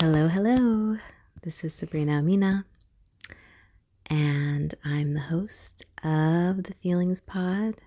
Hello, hello. This is Sabrina Amina, and I'm the host of the Feelings Pod.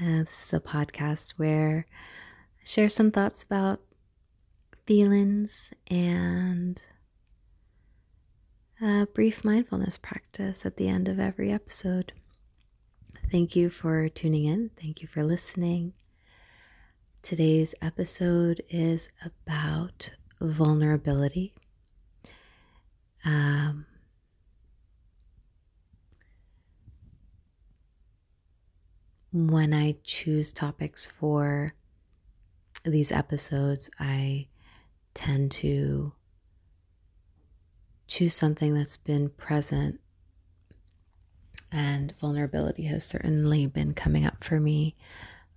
Uh, this is a podcast where I share some thoughts about feelings and a brief mindfulness practice at the end of every episode. Thank you for tuning in. Thank you for listening. Today's episode is about vulnerability. Um, when I choose topics for these episodes, I tend to choose something that's been present. And vulnerability has certainly been coming up for me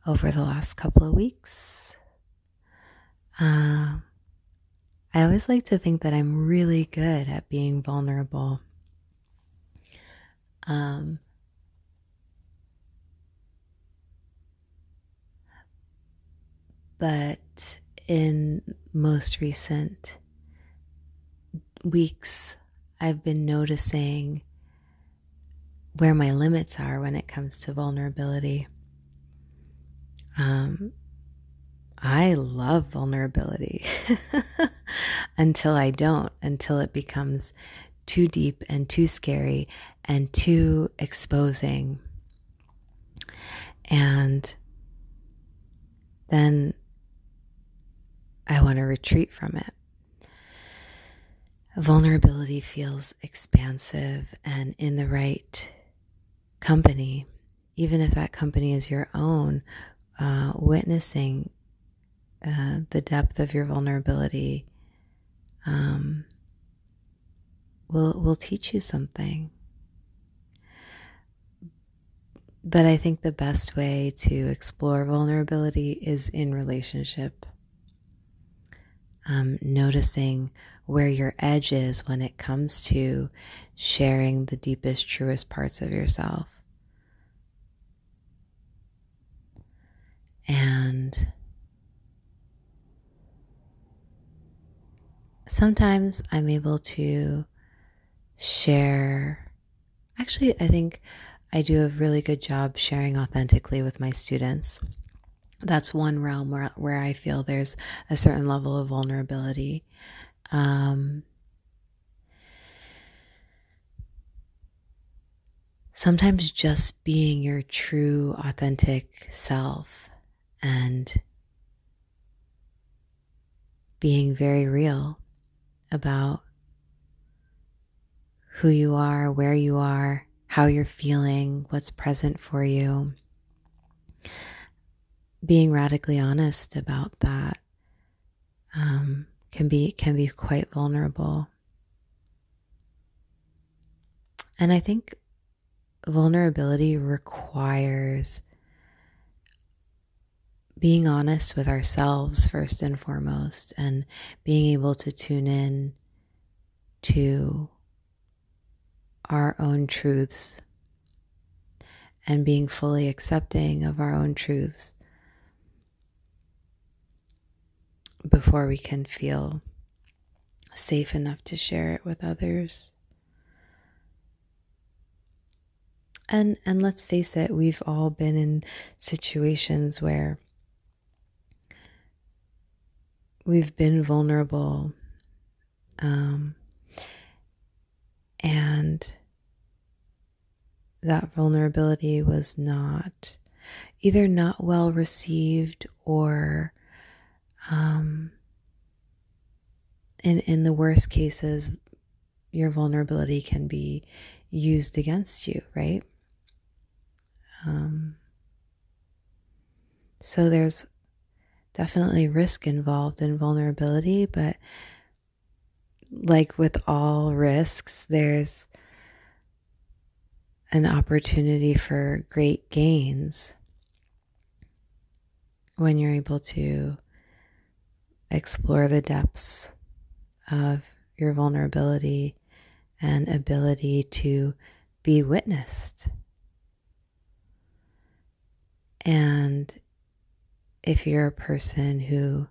over the last couple of weeks. Uh, I always like to think that I'm really good at being vulnerable. Um, but in most recent weeks, I've been noticing where my limits are when it comes to vulnerability. Um, I love vulnerability until I don't, until it becomes too deep and too scary and too exposing. And then I want to retreat from it. Vulnerability feels expansive and in the right company, even if that company is your own, uh, witnessing uh, the depth of your vulnerability um, will will teach you something. But I think the best way to explore vulnerability is in relationship. Um, noticing where your edge is when it comes to sharing the deepest, truest parts of yourself. And sometimes I'm able to share. Actually, I think I do a really good job sharing authentically with my students. That's one realm where, where I feel there's a certain level of vulnerability. Um, sometimes just being your true, authentic self and being very real about who you are, where you are, how you're feeling, what's present for you. Being radically honest about that um, can be can be quite vulnerable. And I think vulnerability requires being honest with ourselves first and foremost, and being able to tune in to our own truths and being fully accepting of our own truths before we can feel safe enough to share it with others. And and let's face it, we've all been in situations where we've been vulnerable. Um, and that vulnerability was not either not well received or um, in in the worst cases your vulnerability can be used against you right um, so there's definitely risk involved in vulnerability, but like with all risks, there's an opportunity for great gains when you're able to explore the depths of your vulnerability and ability to be witnessed. And if you're a person who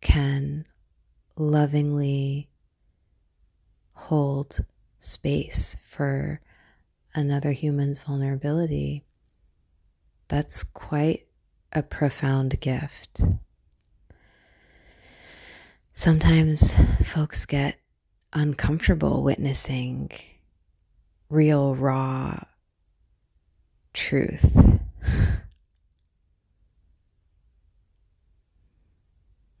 can lovingly hold space for another human's vulnerability, that's quite a profound gift. Sometimes folks get uncomfortable witnessing real, raw truth.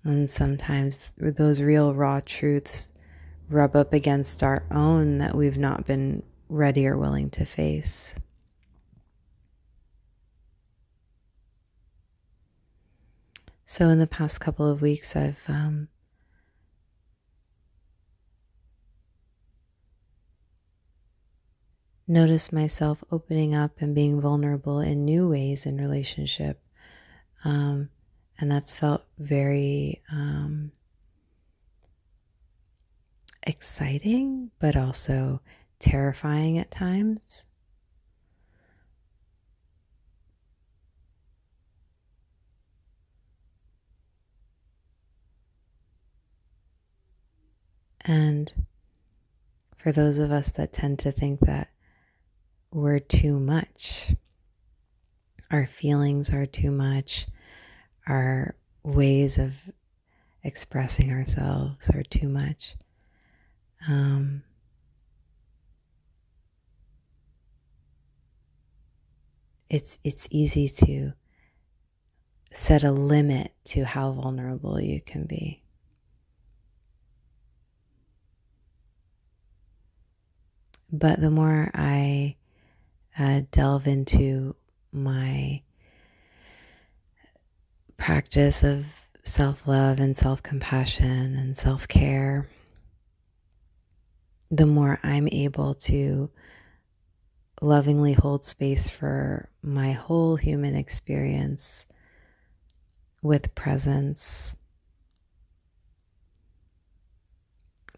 And sometimes those real, raw truths rub up against our own that we've not been ready or willing to face. So, in the past couple of weeks, I've um, noticed myself opening up and being vulnerable in new ways in relationship. Um, and that's felt very um, exciting, but also terrifying at times. And for those of us that tend to think that we're too much, our feelings are too much, our ways of expressing ourselves are too much. Um, it's it's easy to set a limit to how vulnerable you can be. But the more I uh, delve into my practice of self love and self compassion and self care, the more I'm able to lovingly hold space for my whole human experience with presence.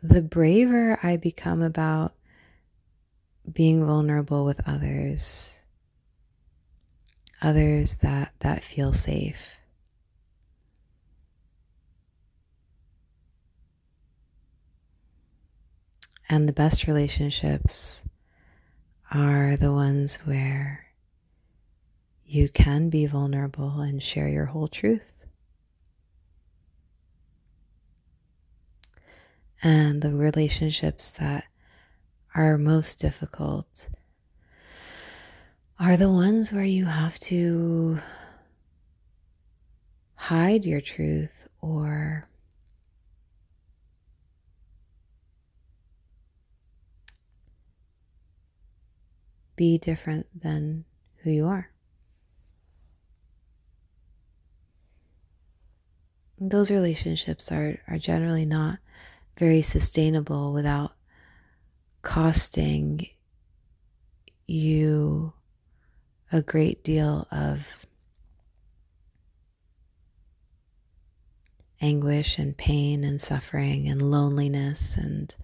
The braver I become about being vulnerable with others, others that, that feel safe. And the best relationships are the ones where you can be vulnerable and share your whole truth. And the relationships that are most difficult are the ones where you have to hide your truth or be different than who you are. Those relationships are, are generally not very sustainable without costing you a great deal of anguish and pain and suffering and loneliness and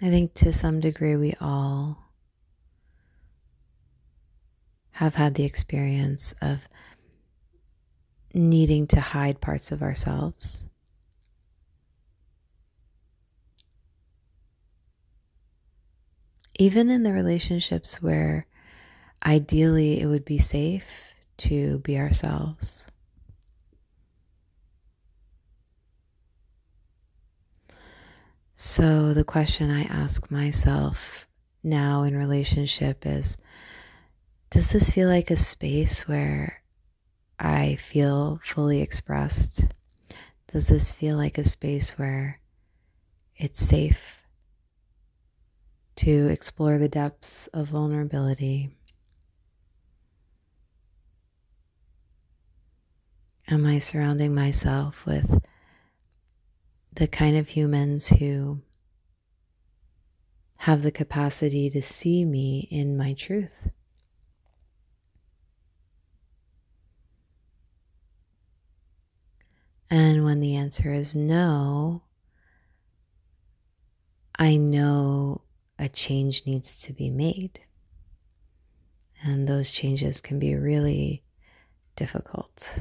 I think to some degree we all have had the experience of needing to hide parts of ourselves. Even in the relationships where ideally it would be safe to be ourselves. So, the question I ask myself now in relationship is Does this feel like a space where I feel fully expressed? Does this feel like a space where it's safe to explore the depths of vulnerability? Am I surrounding myself with the kind of humans who have the capacity to see me in my truth. And when the answer is no, I know a change needs to be made. And those changes can be really difficult.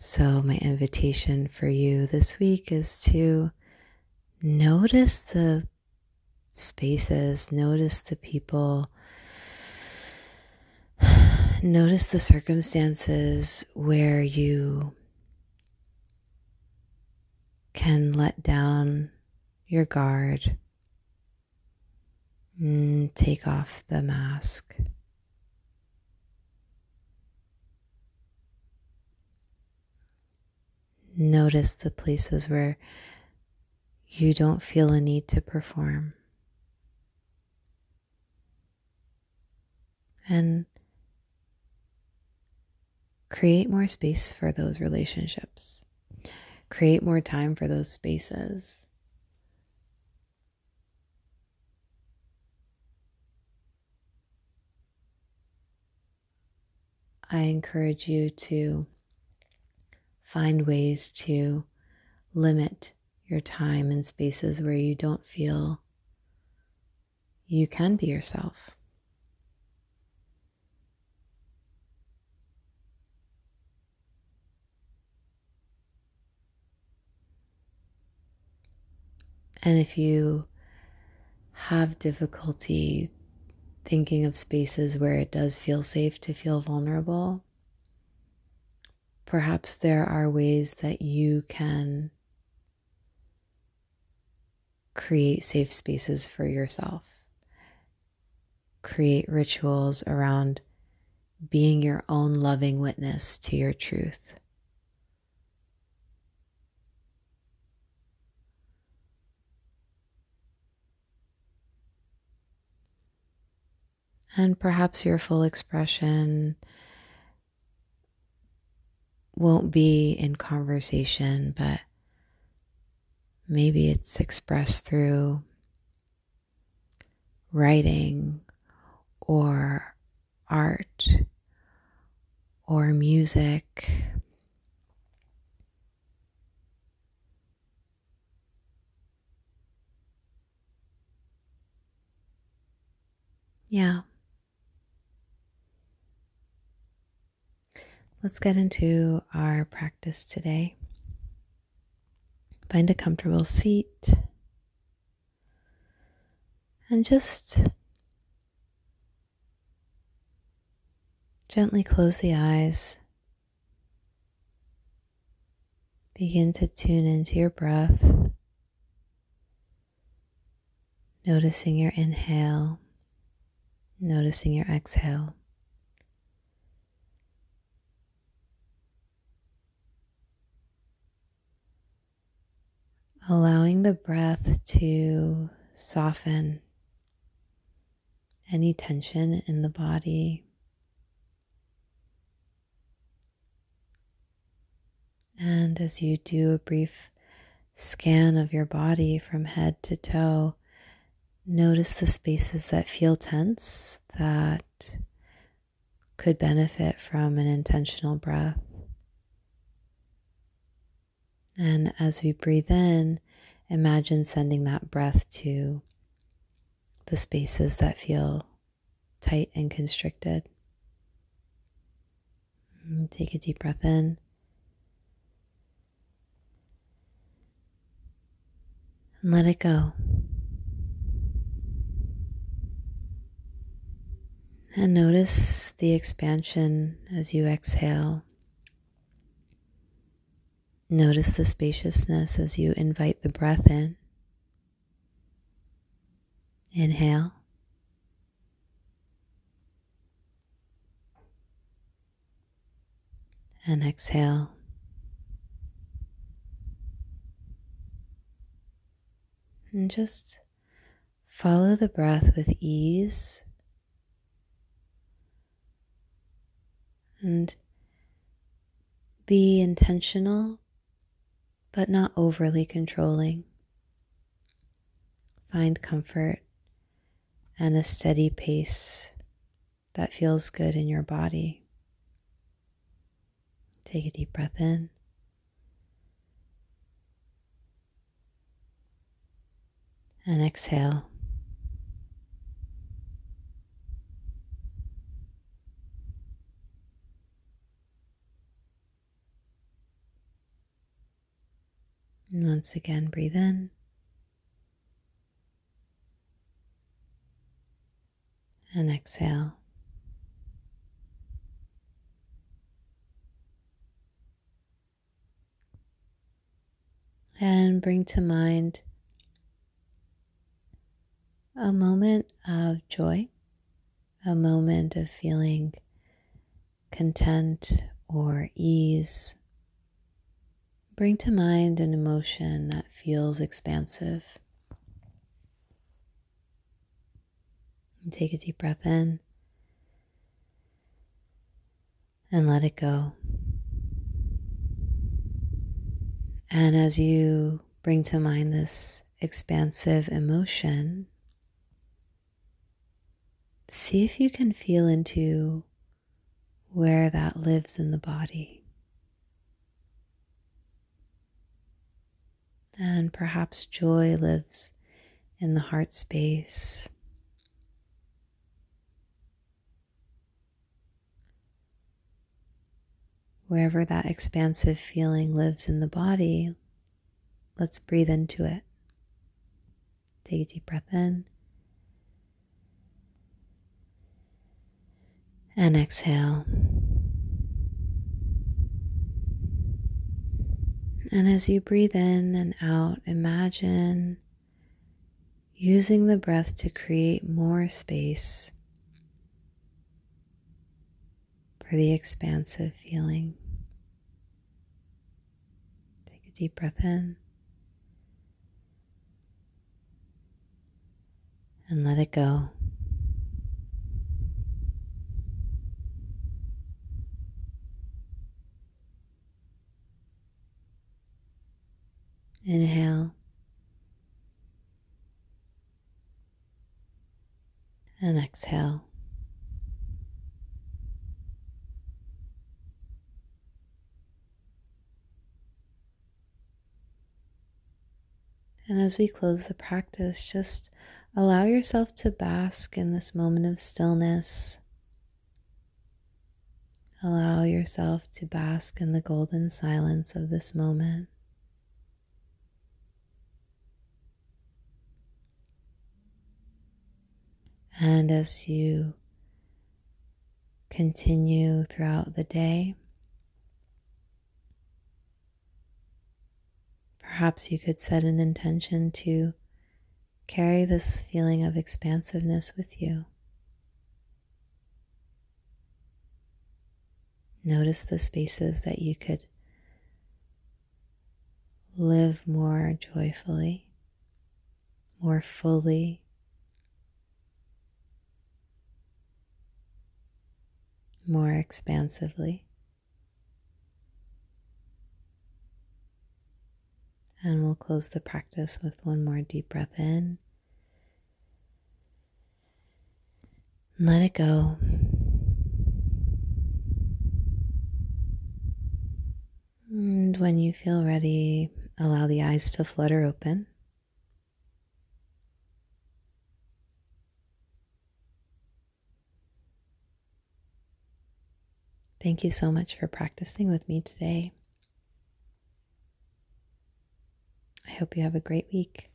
So, my invitation for you this week is to notice the spaces, notice the people, notice the circumstances where you can let down your guard, mm, take off the mask. Notice the places where you don't feel a need to perform. And create more space for those relationships. Create more time for those spaces. I encourage you to find ways to limit your time in spaces where you don't feel you can be yourself. And if you have difficulty thinking of spaces where it does feel safe to feel vulnerable, Perhaps there are ways that you can create safe spaces for yourself. Create rituals around being your own loving witness to your truth. And perhaps your full expression won't be in conversation, but maybe it's expressed through writing or art or music. Yeah. Let's get into our practice today. Find a comfortable seat and just gently close the eyes. Begin to tune into your breath, noticing your inhale, noticing your exhale. Allowing the breath to soften any tension in the body. And as you do a brief scan of your body from head to toe, notice the spaces that feel tense that could benefit from an intentional breath. And as we breathe in, imagine sending that breath to the spaces that feel tight and constricted. Mm, take a deep breath in. And let it go. And notice the expansion as you exhale. Notice the spaciousness as you invite the breath in. Inhale. And exhale. And just follow the breath with ease. And be intentional but not overly controlling. Find comfort and a steady pace that feels good in your body. Take a deep breath in. And exhale. And once again, breathe in. And exhale. And bring to mind a moment of joy, a moment of feeling content or ease. Bring to mind an emotion that feels expansive. And take a deep breath in and let it go. And as you bring to mind this expansive emotion, see if you can feel into where that lives in the body. And perhaps joy lives in the heart space. Wherever that expansive feeling lives in the body, let's breathe into it. Take a deep breath in. And exhale. And as you breathe in and out, imagine using the breath to create more space for the expansive feeling. Take a deep breath in and let it go. Inhale. And exhale. And as we close the practice, just allow yourself to bask in this moment of stillness. Allow yourself to bask in the golden silence of this moment. And as you continue throughout the day, Perhaps you could set an intention to carry this feeling of expansiveness with you. Notice the spaces that you could live more joyfully, more fully. More expansively. And we'll close the practice with one more deep breath in. Let it go. And when you feel ready, allow the eyes to flutter open. Thank you so much for practicing with me today. I hope you have a great week.